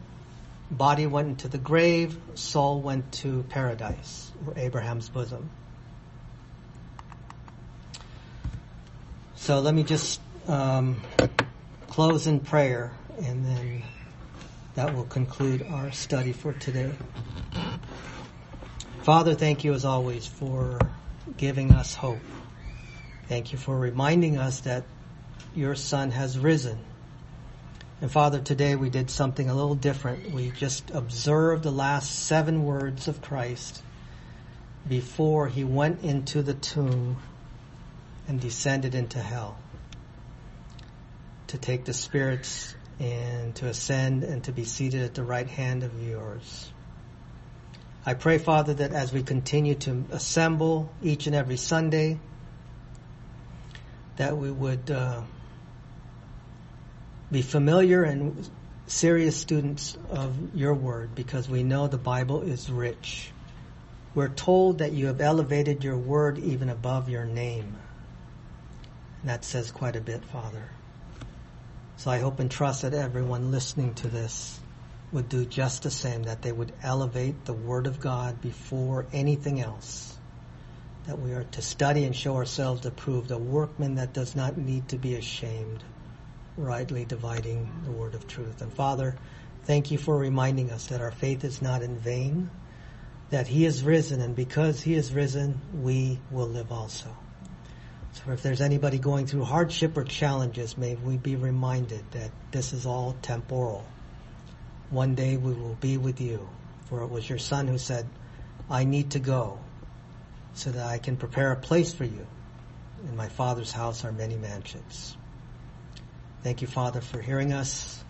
body went into the grave, soul went to paradise, or Abraham's bosom. So let me just um, close in prayer and then that will conclude our study for today. Father, thank you as always for giving us hope. Thank you for reminding us that your son has risen. And Father, today we did something a little different. We just observed the last seven words of Christ before he went into the tomb and descended into hell to take the spirits and to ascend and to be seated at the right hand of yours. I pray, Father, that as we continue to assemble each and every Sunday, that we would uh, be familiar and serious students of your word because we know the Bible is rich. We're told that you have elevated your word even above your name. And that says quite a bit, Father. So I hope and trust that everyone listening to this would do just the same, that they would elevate the Word of God before anything else. That we are to study and show ourselves approved, a workman that does not need to be ashamed, rightly dividing the Word of truth. And Father, thank you for reminding us that our faith is not in vain, that He is risen, and because He is risen, we will live also. So if there's anybody going through hardship or challenges, may we be reminded that this is all temporal. One day we will be with you. For it was your son who said, I need to go so that I can prepare a place for you. In my father's house are many mansions. Thank you, Father, for hearing us.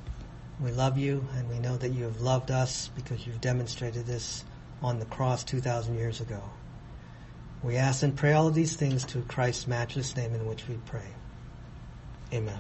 We love you and we know that you have loved us because you've demonstrated this on the cross 2,000 years ago. We ask and pray all of these things to Christ's matchless name in which we pray. Amen.